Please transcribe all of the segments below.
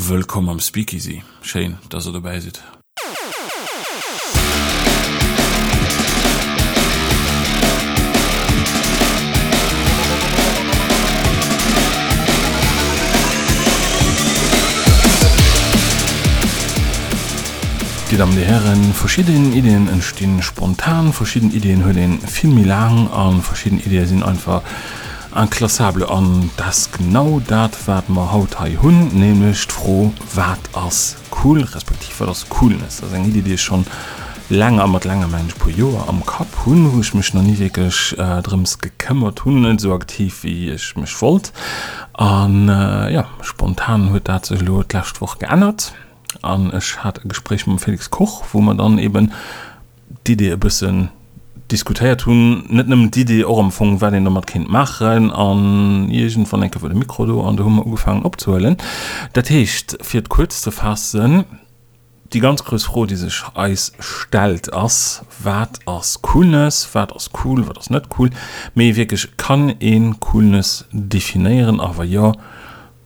Willkommen am Speakeasy. Schön, dass ihr dabei seid. Die Damen und Herren, verschiedene Ideen entstehen spontan, verschiedene Ideen hören viel lang an, verschiedene Ideen sind einfach enklassable an das genau dat wat man haut hun nämlichcht froh wat as cool respektiv das coolness. Das die dir schon lange mat lange mensch pro Jo am Kap hun woch michch noch nie wirklich äh, drins gekämmert hun so aktiv wie ich mich wollt. An äh, ja spontan hue dazu lotlachtwoch geändert. An es hat Gespräch mit Felix Koch wo man dann eben die dir bisschen diskutiert hun net nem die die Ohrenfunk wer den mat kind machen an jegent van enke vu dem Mikro an der Hummer ugefangen opzuhellen Dat hecht fir kurz zu fassen die ganz groß froh die sich Eis stellt ass wat ass coolness wat ass cool wat das net cool. Méi wirklich kann een coolness definieren aber ja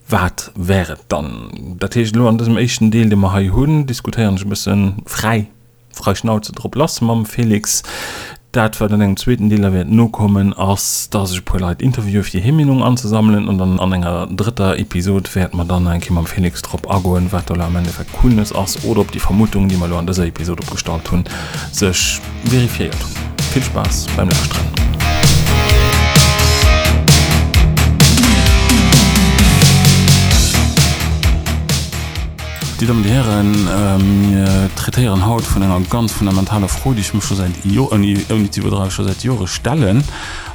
wat wäret dann? Dat hecht nur an diesem echten Deel dem ha hunden diskutieren ich frei. Frei schnauze drop lassen mam Felix dat war dann den zweiten Deler wird nur kommen aus dass ich Leute Interview auf die Himmelung anzusammeln und dann an enger dritter Episode fährt man dann ein Kim am Felix Trop Agoen wat am Ende coolness aus oder ob die Vermutung die mal an dieser Episode gestartet tun sich verifiiert viel Spaß beim Nachstrennen Die um die Herren ähm, treieren haut von einer ganz fundamentale froh die ich muss schon seit schon seit jahre stellen.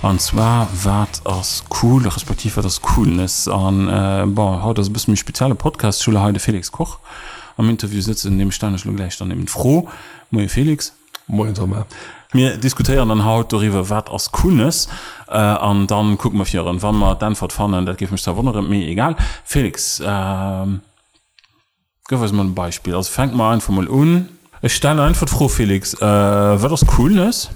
Und zwar wat aus cool respektiv das coolness. An äh, haut das bist mich spezielle Podcast Schule heute Felix Koch. Am Interview sitzen in dem Steine schon gleich dann eben froh Moin Felix. Moin sommer mir diskutieren an haut darüber wat aus cooles an äh, dann gucken wir hier wann man dann fortfahren da gibt mich da wundere mir egal. Felix ähm, äh, was man Beispiel. Also fängt mal einfach mal un ich stelle einfach froh Felix äh, war das cool ist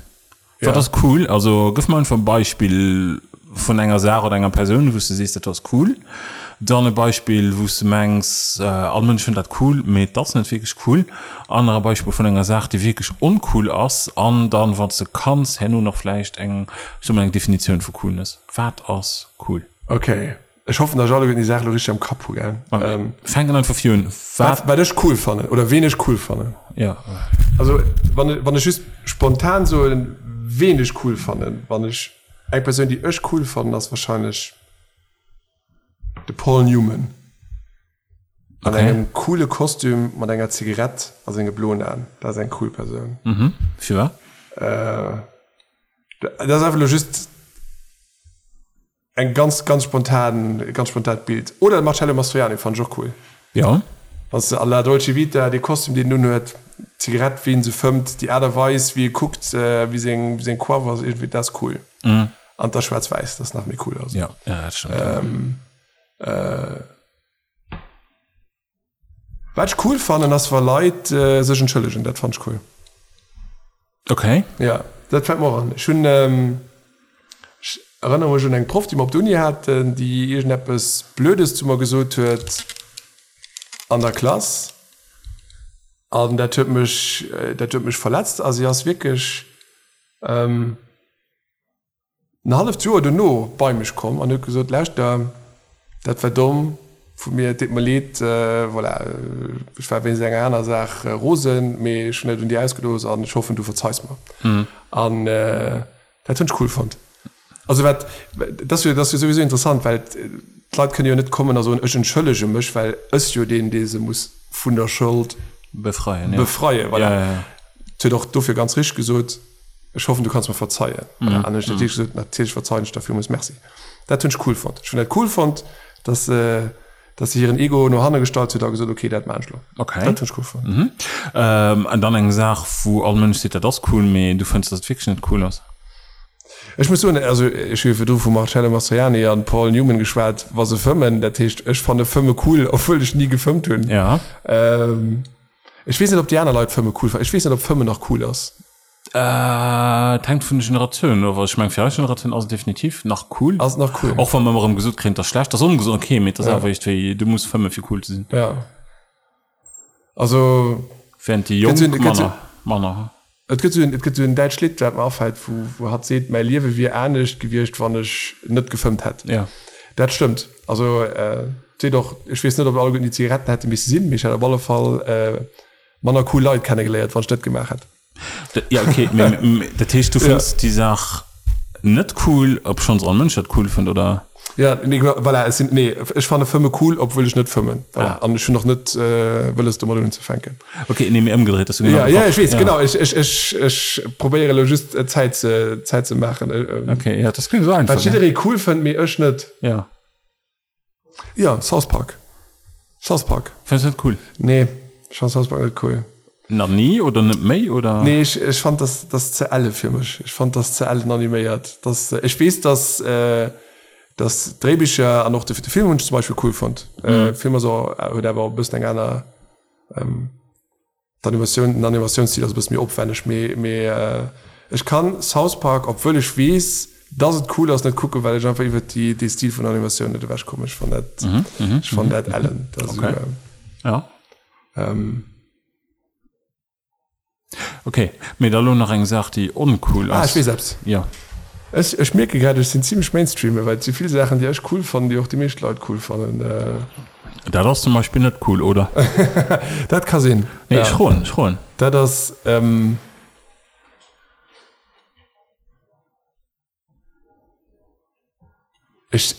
war ja. das cool? Also gif mal vom Beispiel von enger Sache oder einer Person wo du siehst etwas cool. Dann ein Beispiel wo du mengs äh, alle Menschen dat cool mit das nicht wirklich cool. Andere Beispiel von einer Sache die wirklich uncool aus an dann was du kannst hin nur noch vielleicht eng so eine Definition für cool ist fahrt aus cool? Okay ich hoffe dass alle die Sache richtig am Kap ähm, fangen verführen weil das cool fand oder wenig cool fand? Ja. Also wann, wann ich spontan so wenig cool fand wann ich eine Person die euch cool fand das wahrscheinlich the Paul Newman. An okay. einem coole Kostüm man einer Zigarette also ein geblohn an da ist ein cool Person. Mhm. für äh, das ist einfach just eng ganz ganz spontan ganz spontan bild. Oder Marcello Mastroianni von Jo cool ja was aller deutsche wie die kostüm die nun hört Zigarett wie sie fünft die Erde weiß wie guckt äh, wie sie wie sie Cover wie das cool. Mhm. und das schwarz weiß das nach mir cool aus. Ja, ja ähm, äh, was cool fand das war leid äh, sich intelligent das fand cool. Okay. Ja das fällt mir an. Schon ähm, erinnere schon eng Prof die op Uni hat die Eppes blödes zummer gesot huet an der Klasse Und der typisch der typisch verletzt also ja wirklich ähm, eine halbe Tür oder no bei mich kommen an gesagt da dat war dumm von mir mal lied äh, voilà, ich war wenn Sänger einer sag Rosen mir schnell in die Eisgelos an ich hoffe du verzeihst mal mhm. Und, äh, der Tunsch cool fand. Also wat, das das sowieso interessant weil äh, können ja nicht kommen also schëllege mech weil es jo den diese muss vun der Schuld befreien ja. befreie weil ja, ja, ja. doch dafür ganz rich gesot ich hoffe du kannst mir verzeihen mhm. mhm. gesagt, natürlich verzeihen dafür muss merci dat hunsch cool fand schon cool fand dass äh, dass sie ihren Ego nur han gestaltet da gesagt okay der Mensch okay cool mhm. ähm, dann eng gesagt wo all men steht das cool me du findst das fiction cool aus Ich muss so, also ich will du von Marcello Mastroianni an Paul Newman geschwert was so Firmen der Tisch ich fand der Firma cool obwohl ich nie gefilmt bin. Ja. Ähm, ich weiß nicht ob die anderen Leute Firma cool war ich weiß nicht ob Firma noch cool ist. Äh, tank von Generation aber ich mein für Generation also definitiv nach cool. Also noch cool. Auch von meinem gesucht kriegt das schlecht das ungesund okay mit das ja. einfach wie du musst für viel cool sind ja. Also während die jungen Männer den Deit schlägt aufhalt wo, wo hat se mein liewe wie ernstcht gewircht wann ich net gefilmt hat ja. Dat stimmt. Also äh, doch ich weiß nicht ob alle die Zigaretten hätte mich sinn mich hat alle Fall äh, man cool Leute kennengeleiert von statt gemacht hat ja okay der Tisch du findst ja. die Sache net cool ob schon an mensch hat cool find oder? Ja nee, weil er sind nee ich fand Firma cool obwohl ich nicht filmen ja. ja. schon noch nicht äh, will es du zu fangen okay nehme im gedreht das ja, ja ich weiß ja. genau. Ich, ich, ich, ich probiere just äh, Zeit zu, Zeit zu machen äh, ähm, okay ja das so einfach, ja. cool fand mir nicht ja. Ja South Park. South Park. Cool? Nee South Park cool. Na nie oder net méi oder? Nee ich, ich fand das das ze alle filmisch ich fand das ze allen animiert das äh, ich weiß dass äh, das drehbische an noch de film zum Beispiel cool fand äh, mhm. äh, film so äh, der war bis einer ähm, animation animationsstil das bis mir opwendig mir mir äh, ich kann South Park obwohl ich wies das ist cool aus net gucke weil ich einfach wird die die stil von animation wäsch komisch von der mhm. mhm. von der mhm. allen das okay. ist, äh, ja ähm, okay Medallo noch eng sagt die uncool ah, selbst ja es, ich merke gerade sind ziemlich mainstream weil sie viele Sachen die echt cool fanden die auch die Milchleute cool fanden äh. da das zum Beispiel nicht cool oder? Das kann sehen nee, ja. schon schon. Da das ähm, ich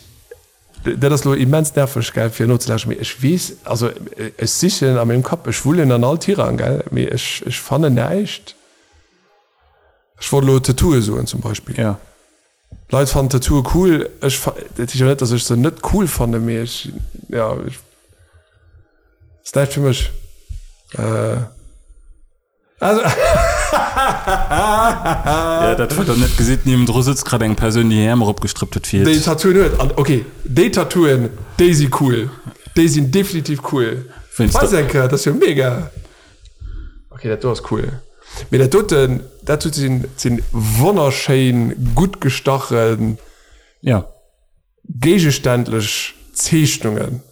das nur immens nervig geil für nur ich wies also es sich am dem Kopf ich schwule in an geil mir ich, ich fand nicht ich wurde Tattoo so zum Beispiel. Ja Leute fand Tattoo cool. Ich, ich nicht dass ich so nicht cool fand mir ich, ja ich, für mich. Äh, also ja, dat net gesit nie Drsitz grad eng Per die Hämer opgestriptet fir. okay Datatuen Daisy cool. Dai sind definitiv cool. Denke, das mega. Okay, dat hast cool mit der toten dazu sind sind wonnerschein gut gestacheln ja. Gegeständlich zechtungen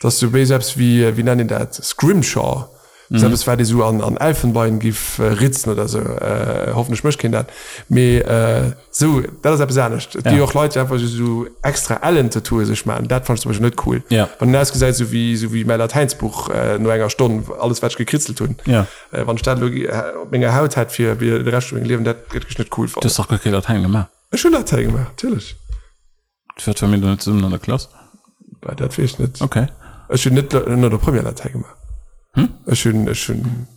dass du selbst wie wie nennen dat scrimshaw. Mhm. war die so an, an Elfenbein gif äh, ritzen oder so äh, hoffen schmch kind dat. Äh, so dat nicht ja. die auch Leute einfach so extra allen Tattoo sech man dat fand net cool. Ja. Man gesagt so wie so wie mein Lateinsbuch äh, nur enger Stunde alles wat gekritzelt tun. Ja. Äh, wann staat äh, haut hat fir wie recht leben dat net cool das doch Latein gemacht. Schon Latein gemacht natürlich. An der Klasse. Dat net okay. Net der Premier Latein gemacht Hm? Schon,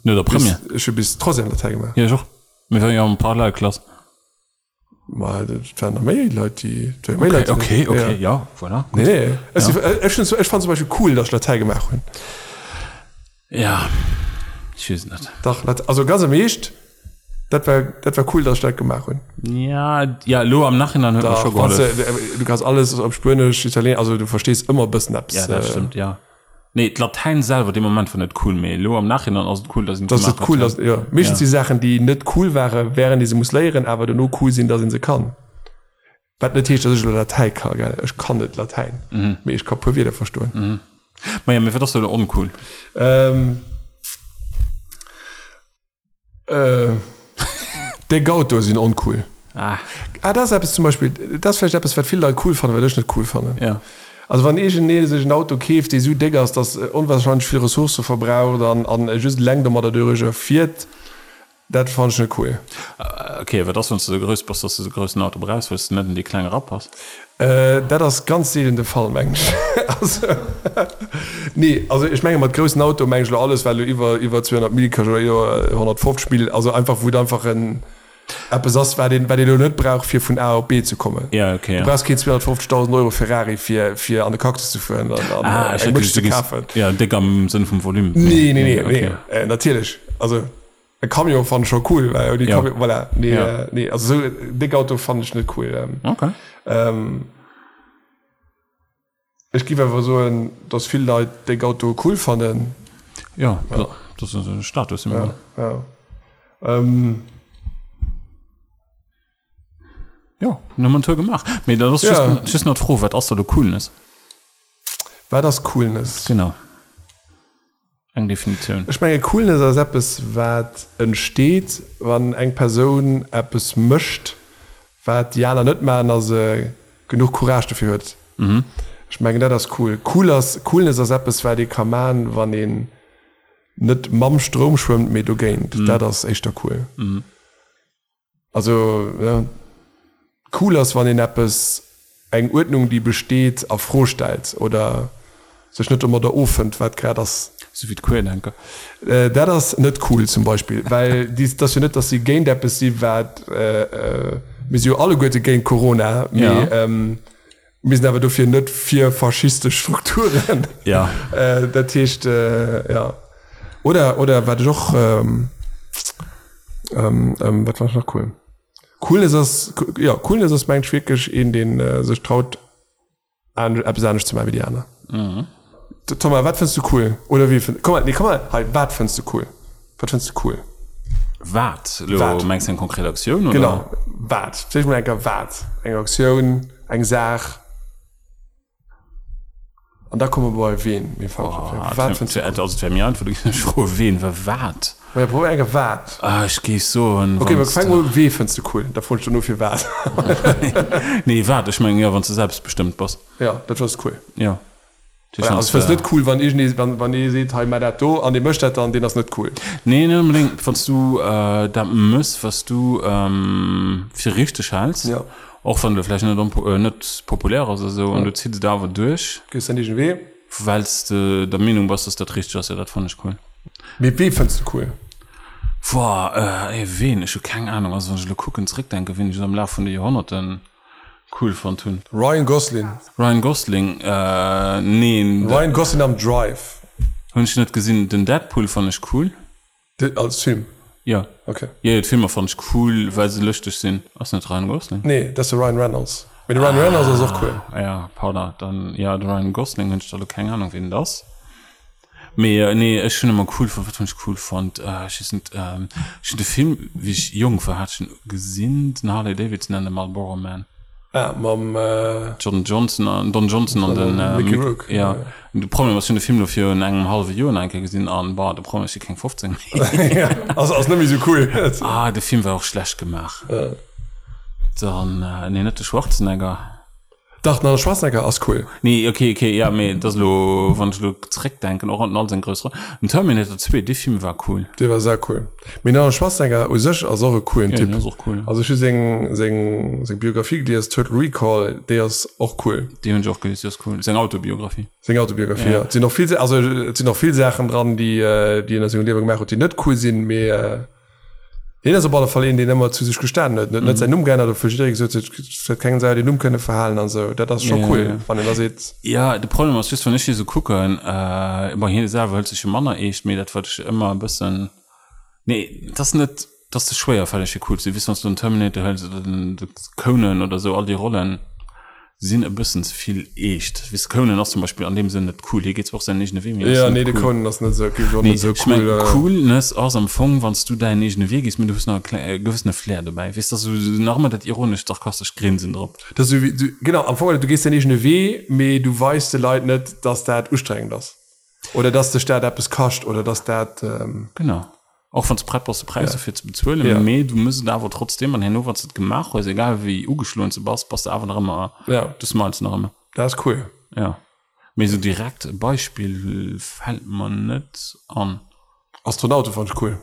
ne der Premier? Bis, bis trotz ja, paar Lehrklasse Leute die, okay, Leute, okay, okay, ja, ja voilà, nee, nee. Ja. Es, ich, ich, ich fand zum Beispiel cool dass Latei gemacht hun ja. Doch, also ganz echt dat war, dat war cool dass stark gemacht hun ja ja lo am Nachhinein da, du, du kannst alles am Spönisch Italien also du verstehst immer bis Snaps ja, äh, stimmt ja. Nee Latein selber dem moment von nicht cool mehr lo am nachhinein aus cool dass das ist cool dass, ja. mischen ja. die Sachen die nicht cool wäre wären diese muss lehren aber nur cool sind da sind sie kann Datei kann ich kann nicht Latein mhm. ich kann wieder verstohlen mhm. ja, mir das uncool ähm, äh, der Auto sind uncool ah. Ah, das zum Beispiel das vielleicht etwas viel cool fand weil ich nicht cool fand ja also wann chinesischen Auto käft die Süddeggers das unwahrscheinlich viel Ressource verbraucht dann an just leng der moderischer viert. Dat fand cool. Okay wer das uns so größt was das größten Auto brauchst willst nennen die kleine Rappers äh, dat das ganz seelende Fallmensch nee also ich menge mat größten Automensch alles weil du über über 200 Milli 100 Spiel also einfach wo einfach ein besatz war den bei den net brauch fir vun A B zu kommen ja, okay, ja. 250.000 Euro Ferrari fir fir an der Kaktus zu führen ah, äh, ja, dick am sinn vom Volmen nee, nee, nee, nee, okay. nee. Äh, natürlich also kam jo fan schon cool weil die ja. Kam, voilà, nee, ja. äh, nee, also so, dick Auto fand ich net cool ähm. okay. ähm, Ich gebe einfach so ein, dass viel Leute dick Auto cool fanden ja, ja. das ist ein Status ja, ja. Ähm, ja. Man tour gemacht. Mir das Ja. ist not froh wat aus der cool ist war das coolness? Genau. Eng definition. Ich meine coolness als etwas wat entsteht wann eng person App es mischt wat ja net man as genug courage dafür hört mhm. ich meine das cool. Coolers coolness als App es weil die kann man wann den net mam strom schwimmt mit du gehen mhm. da das echt cool. Mhm. also ja, cool ist wann den App es eng Ordnung die besteht auf frohstellt oder sech net immer der ofen wat gerade das so wie cool danke. Äh, der das net cool zum Beispiel weil dies das ja net dass sie Gain der sie wat äh, äh, mis alle Goethe gegen Corona Ja. mir, ähm, müssen aber dafür net vier faschiste Strukturen. Ja. Äh, der Tisch äh, ja. Oder oder war doch ähm, ähm, ähm, was war noch cool cool ist das ja cool ist das mein wirklich in den äh, sich traut an absanisch zum Abdianer mhm. Thomas was findst du cool? Oder wie find, komm mal, nee, komm mal halt was findst du cool? Was findst du cool? Wat? Wat. lo mengst en Aktion oder? genau wat. Enger wat? Eng Aktion eng Sach an da komme bei wen mir wen wat wo er gewart ich gehe so okay, we findst du cool da folst du nur viel wat nee warte ich mein ja wann du selbst bestimmt was ja das war cool ja Ja, net cool wann ich, wann, wann se do an de Mcht an den das net cool. Nee ne unbedingt fandst du äh, da muss was du ähm, fir richtig hals ja auch von der Fläche nicht, äh, nicht populär oder so und du ziehst da aber durch gehst an diesen weh weil du der Meinung was das der richtig ist ja das fand ich cool. Mit weh findest du cool? Boah, äh, ey, wen? Ich hab keine Ahnung. Also wenn ich gucken zurück denke wenn ich so am Laufe von den Jahrhunderten cool von tun Ryan Gosling. Ryan Gosling äh, nee Ryan Gosling am Drive. hun ich nicht gesehen. Den Deadpool fand ich cool. Das als Film ja. Okay ja, Film fand ich cool weil sie lustig sind. Was nicht Ryan Gosling? Nee das ist Ryan Reynolds. Mit Ryan ah, Reynolds ist auch cool. Ja Paula dann ja der Ryan Gosling und ich keine Ahnung wen das? Mehr nee ich schon immer cool von ich cool fand. Äh, ich sind ähm, ich den Film wie ich jung war hat schon gesehen. Den Harley Davidson an Marlboro Man. Ja, mam, äh, John Johnson an Don Johnson an den äh, Mickey Rook, ja. ja. du Problem was den Film fir en engem halbe Jo enke gesinn an war der Problem keng 15 ja, ass nemmi so cool ah, der Film war auch schlecht gemacht ja. dann äh, nee, nette Schwarzenegger dachte an Schwarzenegger as cool. Nee okay okay ja me das lo wann dreck denken auch an 19 größer ein Terminator 2 die Film war cool. Der war sehr cool. Mit Schwarzenegger Schwarzenecker o sech as eure coolen ja, Tipp cool. Also ich seng seng seg Biografie die ist Total Recall der ist auch cool. Die hun auch gewusst ist cool. Seine Autobiografie. Seg Autobiografie ja. ja. sind noch viel also sind noch viel Sachen dran die die in der Sing gemacht die nicht cool sind mehr den ist aber verlehen den immer zu sich gestanden mhm. sein Numm gerne dafür keinen Seite den Numm können verhalen also das ist schon Ja, cool ja. von den da seht ja de Problem was wenn ich hier so gucken äh, immer hier selber hört sich Mann echt mir das wollte ich immer ein bisschen nee das nicht das ist schwer fand ich cool sie wissen was du ein Terminator hältst den Conan oder so all die Rollen sind ein bisschen zu viel echt. Wie Conan auch zum Beispiel an dem Sinne nicht cool. Hier geht's auch sein nicht wie mir ja nee die konnten das nicht so, Nee, nicht so ich mein, cool äh. coolness aus am Fong wann du deinen nächsten Weg ist mit du hast noch äh, gewisse Flair dabei. Wisst du noch mal das ironisch doch kostet Grinsen drauf. Das wie, du, genau am Vorfeld du gehst ja nicht eine weh me du weißt die Leute nicht dass der anstrengend das oder dass der Staat etwas kascht oder dass der ähm, genau auch von breitbarste Preise ja. für zu bezahlen Ja. ja. du müssen aber trotzdem an Hannover gemacht ist egal wie ugeschlohnt du bist passt einfach noch immer ja das malst noch immer das ist cool ja mir so direkt ein Beispiel fällt man nicht an Astronauten fand ich cool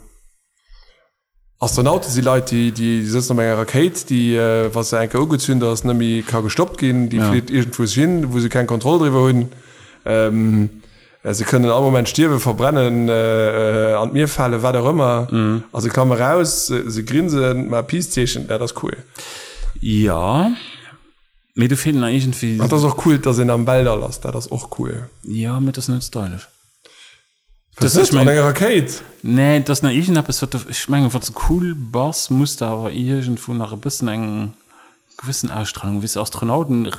Astronauten sind Leute die die sitzen auf einer Rakete die äh, was ein gezündet das nämlich kann gestoppt gehen die ja. Fliegt irgendwo hin wo sie keine Kontrolle darüber haben ähm, äh, sie können am Moment Stirbe verbrennen äh, äh, an mir falle war der immer. Mhm. also kam raus sie grinsen mal Peace-Station ja, das ist cool. Ja. Mir du fehlen irgendwie Und das ist auch cool dass sie ihn am Ball da lässt das ist auch cool. Ja mit das nicht stylisch das ist ist mein- mein Rakete? Nee, das na ich hab es wird ich meine was cool Boss muss da aber irgendwo nach ein bisschen einen gewissen Ausstrahlung. Wie Astronauten r-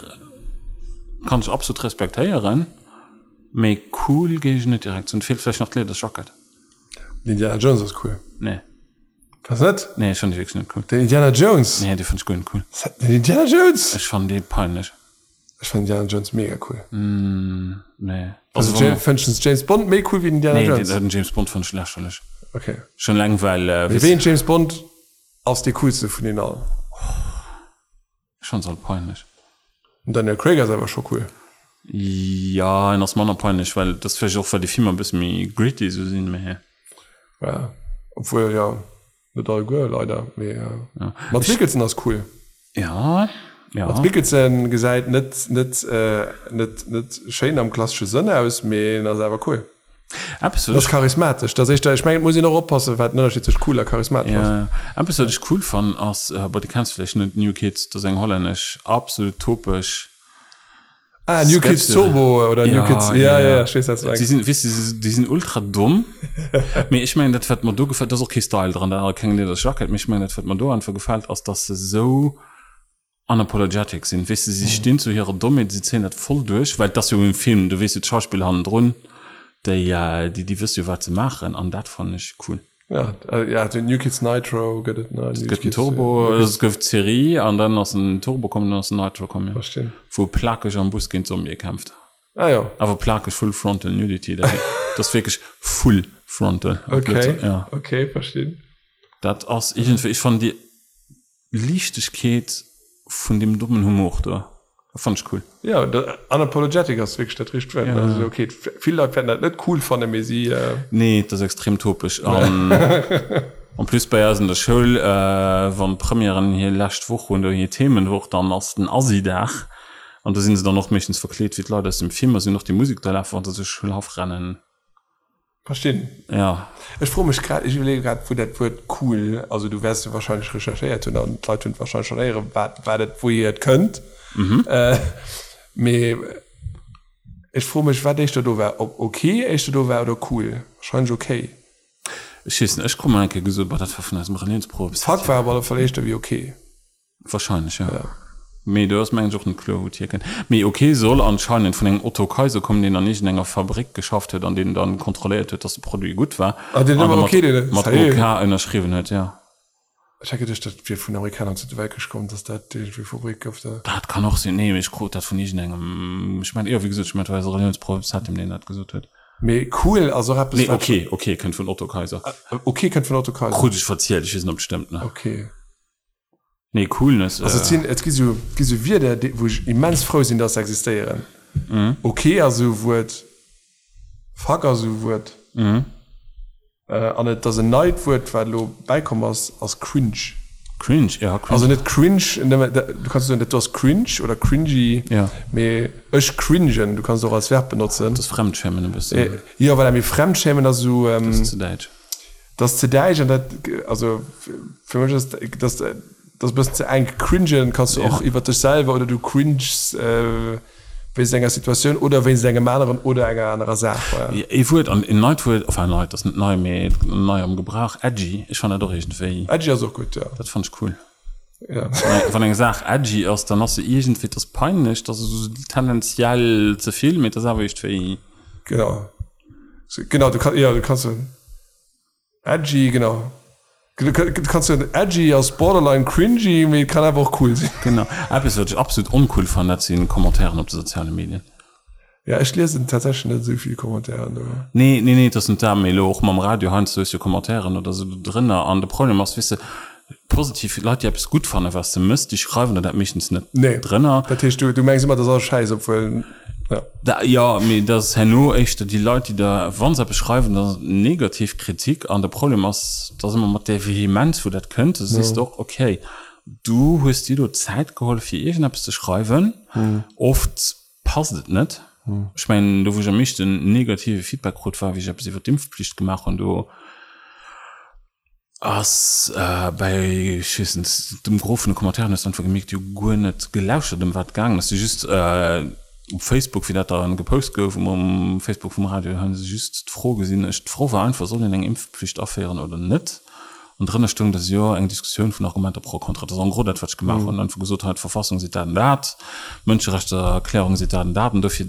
kann ich absolut respektieren me cool gehe ich nicht direkt und fehlt vielleicht noch das Schocket Indiana Jones ist cool nee Was nicht? nee schon die wirklich nicht cool Der Indiana Jones. nee die fand ich gut cool Der Indiana Jones. ich fand die peinlich Ich fand Indiana Jones mega cool. nee Also, also, James, findest du James Bond mega cool wie Indiana nee, Jones. die, den James Bond von schlechtlich okay. schon lang weil äh, Wie wen James Bond aus die coolste von den allen. schon so peinlich Und Daniel Craig ist aber schon cool. Ja in das Mann peinlich weil das vielleicht auch weil die Firma bis mir gritty so sind mehr Ja. Obwohl, ja, nicht all gut, leider. Aber, ja. Matt Mikkelsen ist cool. ja ja Matt Mikkelsen gesagt, nicht, nicht, äh, nicht, nicht schön am klassischen Sinne aus, aber das ist aber cool. absolut Das ist charismatisch. Das ist, ich meine, muss ich noch aufpassen, weil der Unterschied zwischen cooler charismatisch ist. Ja, etwas, was ich cool fand, als, äh, aber du vielleicht nicht, New Kids, das ist ein Holländisch, absolut topisch. Ah, New Kids Turbo oder ja, New Kids ja, ja, ja. Ja, die sind wis die sind die sind ultra dumm. Mir ich meine das wird man du gefällt das auch Style dran da kennen dir das Jacket. Mich meine das wird man du einfach gefällt aus dass sie so unapologetic sind. Wis sie mhm. stehen zu ihrer dumme sie zählen das voll durch weil das im Film. Du wirst Schauspieler haben drin der ja die die wirst du was zu machen. An das fand ich cool. Ja, ja, den New Kids Nitro it, na, New Kids, Turbo äh, gouf Serie an dann ass den Turbo kommen ass Nitro kommen ja. wo plakeg am Busgin zum ihr kämpft ah, ja. awer plake full frontal nudity das wirklich full frontal okay ja. okay verstehen dat ass ich ich fand die Lichtigkeit von dem dummen Humor da fand ich cool Ja, der Unapologetic ist wirklich das richtig ja. Also, okay, viele Leute finden das nicht cool von der Messi. Äh, nee das ist extrem topisch um, und plus bei uns in der Schule äh, waren Premieren hier last Woche und hier Themen wo dann aus den Asidach und da sind sie dann noch meistens verklebt wie die Leute aus dem Film sind noch die Musik da laufen und das ist Schulaufrennen verstehen. ja Ich freue mich gerade, ich überlege gerade, wo das Wort cool, also du wirst wahrscheinlich recherchiert und dann Leute wahrscheinlich schon ihre, was was das, wo ihr das könnt. mhm. äh, me, ich fro mich wat ich do war ob okay echt do war oder cool? Schein okay. Schießen ich komme enke ges dat verfenprob hat war aber verlegchte wie okay. Wahrscheinlich ja, ja. Me du hast mein Suchtenklo Me okay soll anscheinend von den Otto Kaiser kommen den er nicht enger Fabrik geschafft hat an den dann kontrolliert hat, dass das Produkt gut war. Okay, okay, erschrieben hat ja. Ich denke, dass das wir von Amerikanern zu der Welt gekommen, dass das die Fabrik auf der. Das kann auch sein, nee, ich gucke das von nicht in einem, ich meine, eher, wie gesagt, ich meine, weil es Religionsprobe hat, dem den das gesagt hat. Me cool, also hab Nee, okay, okay, kennt von Otto Kaiser. Okay, kann von Autokar. Gut, ich verzählt, ich ist noch bestimmt, ne? Okay. Nee, Coolness. Also, äh, äh, jetzt gibt so, gibt so wir, der, wo ich immens froh sind, dass sie existieren. Mhm. Okay, also wird, fuck, also wird, mhm. Äh, dass ein Neid wird, weil du beikommen als, als cringe. Cringe, ja, cringe. Also nicht cringe, in dem- da- du kannst nicht das cringe oder cringy, Ja. ich cringen, du kannst auch als Verb benutzen. das Fremdschämen ein bisschen. Äh, ja, weil er mir fremdschämen, also, ähm, das ist zu Deutsch. das zu Deutsch und das, also für- mich ist das das bist du ein cringen kannst du ja. auch über dich selber oder du cringes äh, wenn es einer Situation oder wenn es einer anderen oder einer anderer Sache ja. Ja, ich wurde an in Night wurde auf ein Leute das nicht neu mehr neu am Gebrauch. Edgy ich fand das doch irgendwie Edgy ist auch gut ja, das fand ich cool. Ja. von der gesagt edgy ist dann hast du irgendwie das peinlich das ist tendenziell zu viel mit das aber ich für genau. Genau du kannst ja du kannst edgy genau du, kann- du kannst du edgy als borderline cringy kann einfach auch cool sein. Genau. Etwas was ich absolut uncool fand das sind Kommentaren auf den sozialen Medien. Ja ich lese tatsächlich nicht so viele Kommentare nur. nee nee nee das sind da Mail auch mal am Radio han solche Kommentaren oder so drinnen an der Problem was wisse positiv Leute die es gut fand was du müsst die schreiben da mich nicht nee. drinnen das heißt, du, du merkst immer das ist auch scheiße obwohl ja, da, ja mir das Hanno echt die Leute die da wann beschreiben das negativ Kritik an der Problem ist dass immer der vehement wo das könnte ja. ist doch okay du hast dir du Zeit geholfen irgendwas zu schreiben hm. oft passt nicht hm. ich meine du wo mich den negative Feedback Feedbackrot war wie ich habe sie für Impfpflicht gemacht und du As äh, bei schissens dem grofen Kommentaren ist einfach gemerkt du go net gelauscht dem wat gang das du just äh, Facebook wie dat da gepost gouf um, Facebook vom Radio haben sie just froh gesinn ist froh war einfach soll eng Impfpflicht aufhören oder net. Und drinnne stung das ja eng Diskussion von Argumente pro kontra das gro wat gemacht mhm. und dann gesucht hat Verfassung sie daten dat. Mönscherechte Erklärung sie daten Daten dafür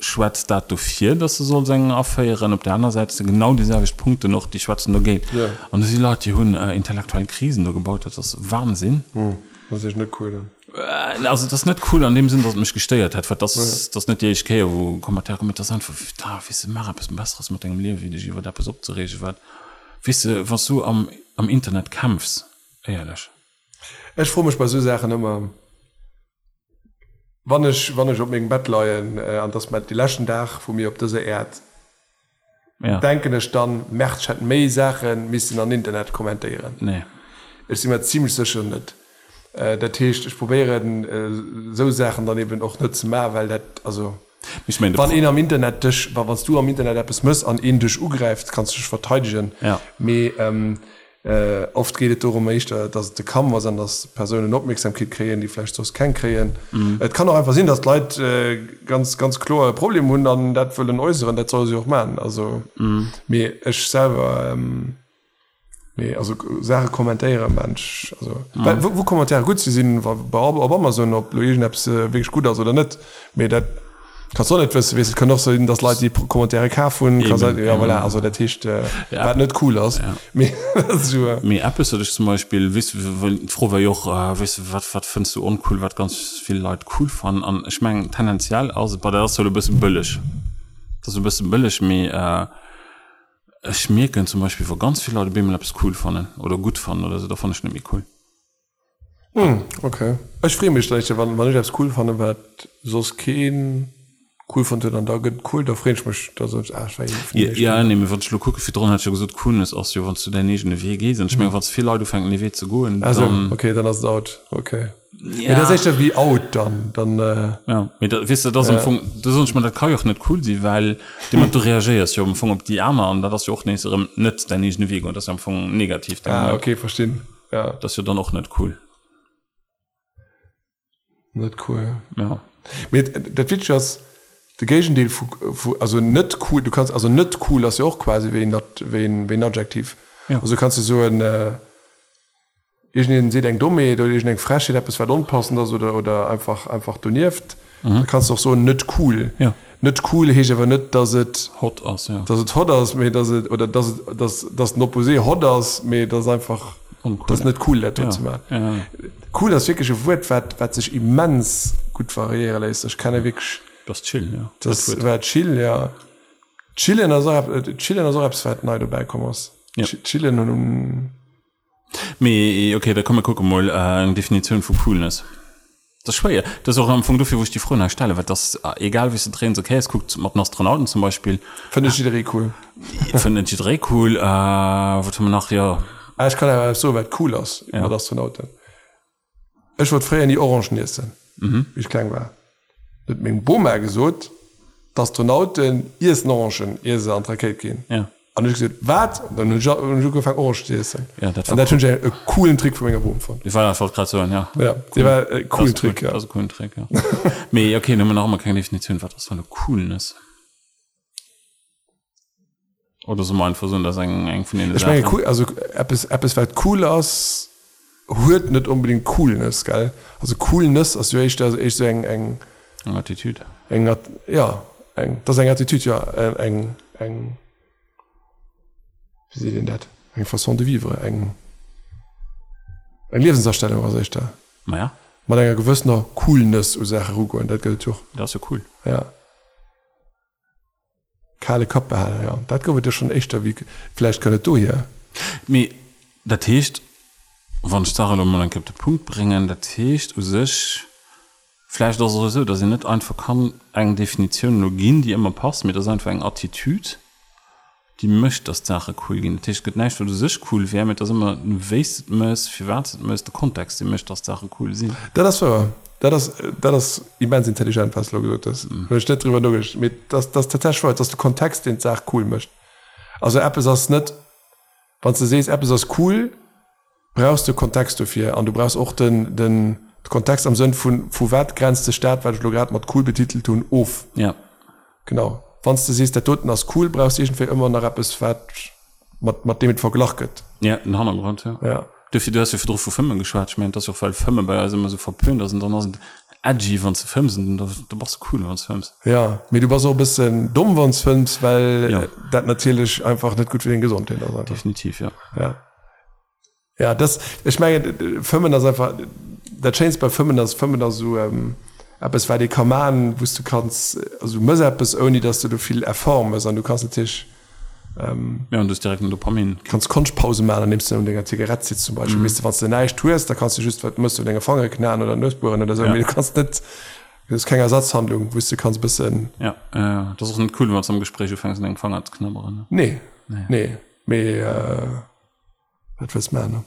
schwarz dat vier dass du soll sagen affeieren auf der anderen Seite genau dieselbe Punkte noch die schwarzen nur geht Ja. und sie Leute die hun äh, intellektuellen Krisen nur gebaut hat. Das ist Wahnsinn. Hm. das ist nicht cool dann. Äh, also das ist nicht cool an dem Sinn dass mich gesteuert hat weil das ja. das nicht die ich gehe wo Kommentare mit das einfach da wie machen bisschen besseres mit dem Leben wie dich über zu reden wird. Wisst du was du am am Internet kämpfst ehrlich. Ich freue mich bei so Sachen immer. Wann ich wann ich op még Bett leien äh, an das mat die lächen Dach vu mir op diese Erd ja. denken ich dann Mächt hat méi Sachen miss an Internet kommentieren. Nee. Ich immer ziemlich sicher net äh, der Tisch ich probiere äh, so Sachen daneben auch nutzen mehr weil dat, also ich meine wann am Internet dich was du am Internet App muss an ihn dich ugreift kannst du dich verteidigen ja. Me, ähm, äh, oft geht es darum nicht dass de kann was an das Personen Aufmerksamkeit kreen die vielleicht so kein kreen mhm. Et kann auch einfach sehen dass Leute äh, ganz ganz klar Problem hun dann dat will den äußeren dat soll sie auch machen also mir mhm. ich selber ähm, Nee, also Sache kommentéiere mensch also, mhm. weil, wo, wo kommentar gut sie sind sinn Obama so op Apps äh, wirklich gut aus oder nicht mé dat kann so net wissen kann noch so hin dass Leute die Kommentare ka sein, ja, voilà, also der Tisch äh, ja. nicht cool aus ja. mir App ist dich zum Beispiel wis froh war joch äh, wis wat wat findst du uncool wat ganz viel Leute cool von an ich mein, tendenziell aus bei der soll du bist bëllech das du bist billig mir äh, schmirken zum Beispiel wo ganz viele Leute Bimmel Apps cool fanden oder gut fanden oder so davon ist nämlich cool. Hm, okay. Ich freue mich ich, man ich das cool fand wird so kein cool von dann da geht cool da fre mich da sonst ja, ja ne wat gucke wie dran hat gesot cool ist aus wann du der negene WG sind schme wat viele Leute fangen die zu goen also dann, okay dann hast du out okay. Ja. ja, das wie out dann dann äh, ja mit der wisst du das ja. Funk, das sonst man der kann auch nicht cool sein weil jemand du reagierst ja Funk ob die Arme und da das ja auch nicht so nicht der negene Weg und das am Anfang negativ dann ah, okay verstehen ja. Das ja dann auch nicht cool. Nicht cool. Ja. Mit der Features Gation Deal also nicht cool du kannst also nicht cool das ja auch quasi wie not wie wie ein Adjektiv Ja. also kannst du so ein äh, ich se eng dumme oder ich eng fresche App war unpassen oder oder einfach einfach donierft mhm. kannst doch so net cool Ja. net cool he aber net dass het Hot aus, ja. dass het hot aus mir dass it, oder das das das Opposé hot aus mir das einfach Uncool. das net cool ja. ja. ja. cool das wirkliche Wort wat wat sich immens gut variieren lässt ich kann wirklich Das ist chill, ja. das war chill ja chillen also äh, chillen also weit neu dabeikommmers Ja. chillen und Me, okay, da kann man gucken mal, äh, eine Definition von Coolness. Das ist schwer. Das ist auch am Anfang dafür, wo ich die Frage stelle, weil das, äh, egal wie sie drehen, so, okay, es guckt mit den Astronauten zum Beispiel, finde ich die cool finde ich cool, äh, was wir noch, ja, Ah, ich kann ja so weit cool aus Ja. Astronauten ich wollte frei in die Orangen essen mhm. wie ich klein war mit dem Bomer gesot Astronauten ihr Orangen ihr se an Raket gehen ja. an ich gesagt wat Und dann und zu essen. Ja, das Und war das finde ich einen coolen Trick von meiner Boom von Ich war einfach gerade so, ja. ja der war äh, coolen ist Trick cool, ja. Ein cooler Trick, ja. Me, okay, nehmen wir noch mal keine Definition, was das für eine Coolness. Oder so mal einfach so, dass ein, ein von den ich meine cool also App ist App ist weit cool aus hört nicht unbedingt coolness geil also coolness also ich da ich so eng eng attitüd eng ja eng das eng attitüd ja. Eng eng wie se den dat? Eng fason de vivre eng eng lebenserstellung was ich da. Naja man enger gewëssenner coolness ou sache rugo an dat gelt da so cool. Ja. Kale kapbehaler ja. Dat gowet dir schon echtter wie vielleicht könnet du hier. Mi dat techt wann starre um man en kippte punkt bringen dat techt u sech vielleicht auch so, dass ich nicht einfach kann, eine Definition nur gehen, die immer passt, mir das einfach eine Attitüde, die möchte das Sache cool gehen. Das heißt, geht nicht, du sich cool wäre, mit das immer, weißt, muss, muss der Kontext, die möchte das Sache cool sein. Da das war da das da das immens intelligent was gesagt ist mhm. net drüber logisch mit das das tatsächlich war dass du Kontext den Sach cool mischt also App ist das net wann du sest App ist das cool brauchst du Kontext dafür an du brauchst auch den den Kontext am Sinn von wert grenzte Staat weil du gerade mal cool betitelt tun of. Ja. genau. Wann du siehst der toten das cool brauchst du irgendwie immer nach App ist mit dem verglachtet Ja, ein Hintergrund, ja. ja. Dafür, du hast ja für drauf für Filme geschwärzt, ich meine, das ist auch, weil Filme bei uns immer so verpönt sind, dann sind edgy wann ze filmsen du machst cool wann films ja mir du war so ein bisschen dumm wanns films weil Ja. dat natürlich einfach nicht gut für den gesund definitiv ja. Ja. Ja das ich meine Firmen das einfach der Chains bei Firmen das Firmen das so ähm, aber es war die Kaman wo du kannst also muss es ohne dass du du viel erformen sondern du kannst natürlich ja und du direkt Dopamin kannst Konchpause machen dann nimmst du eine Zigarette sitzt zum Beispiel mhm. weißt du, was du nicht tust da kannst du just musst du den Gefangen knallen oder Nussbohren oder so Ja. ja. du kannst nicht das ist keine Ersatzhandlung wo du kannst ein bisschen ja äh, das ist ein cool was am Gespräch fängst den Fang hat knabbern ne? nee nee nee mehr äh, etwas mehr ne?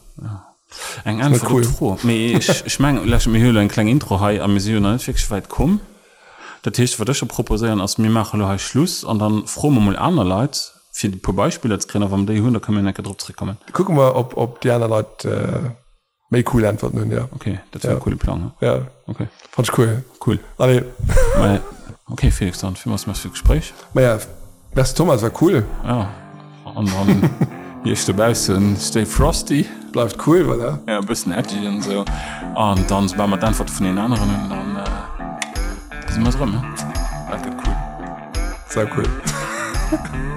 eng cool. Schmenglech mir höle en kleng Intro hai a Missionweit kom Dat Tisch war dëcher proposieren ass mir mache lo Schluss an dann frommel aner Leiit fir de paar Beispiele als Krenner am déi hun kann enke Dr kommen. Gucken wir ob, ob die anderen Leiit äh, méi cool antwort nun ja. Okay dat ja. coole Plan ja. Okay. Fand cool. Cool. Alle. okay Felix dann fir was Gespräch. Ma ja, Thomas war cool. Ja. an, an hier dabei stay frosty bleibt cool weil er ja, ein bisschen edgy und so. Und dann war man dann von den anderen und dann äh, sind wir drin ne? Geht cool sehr cool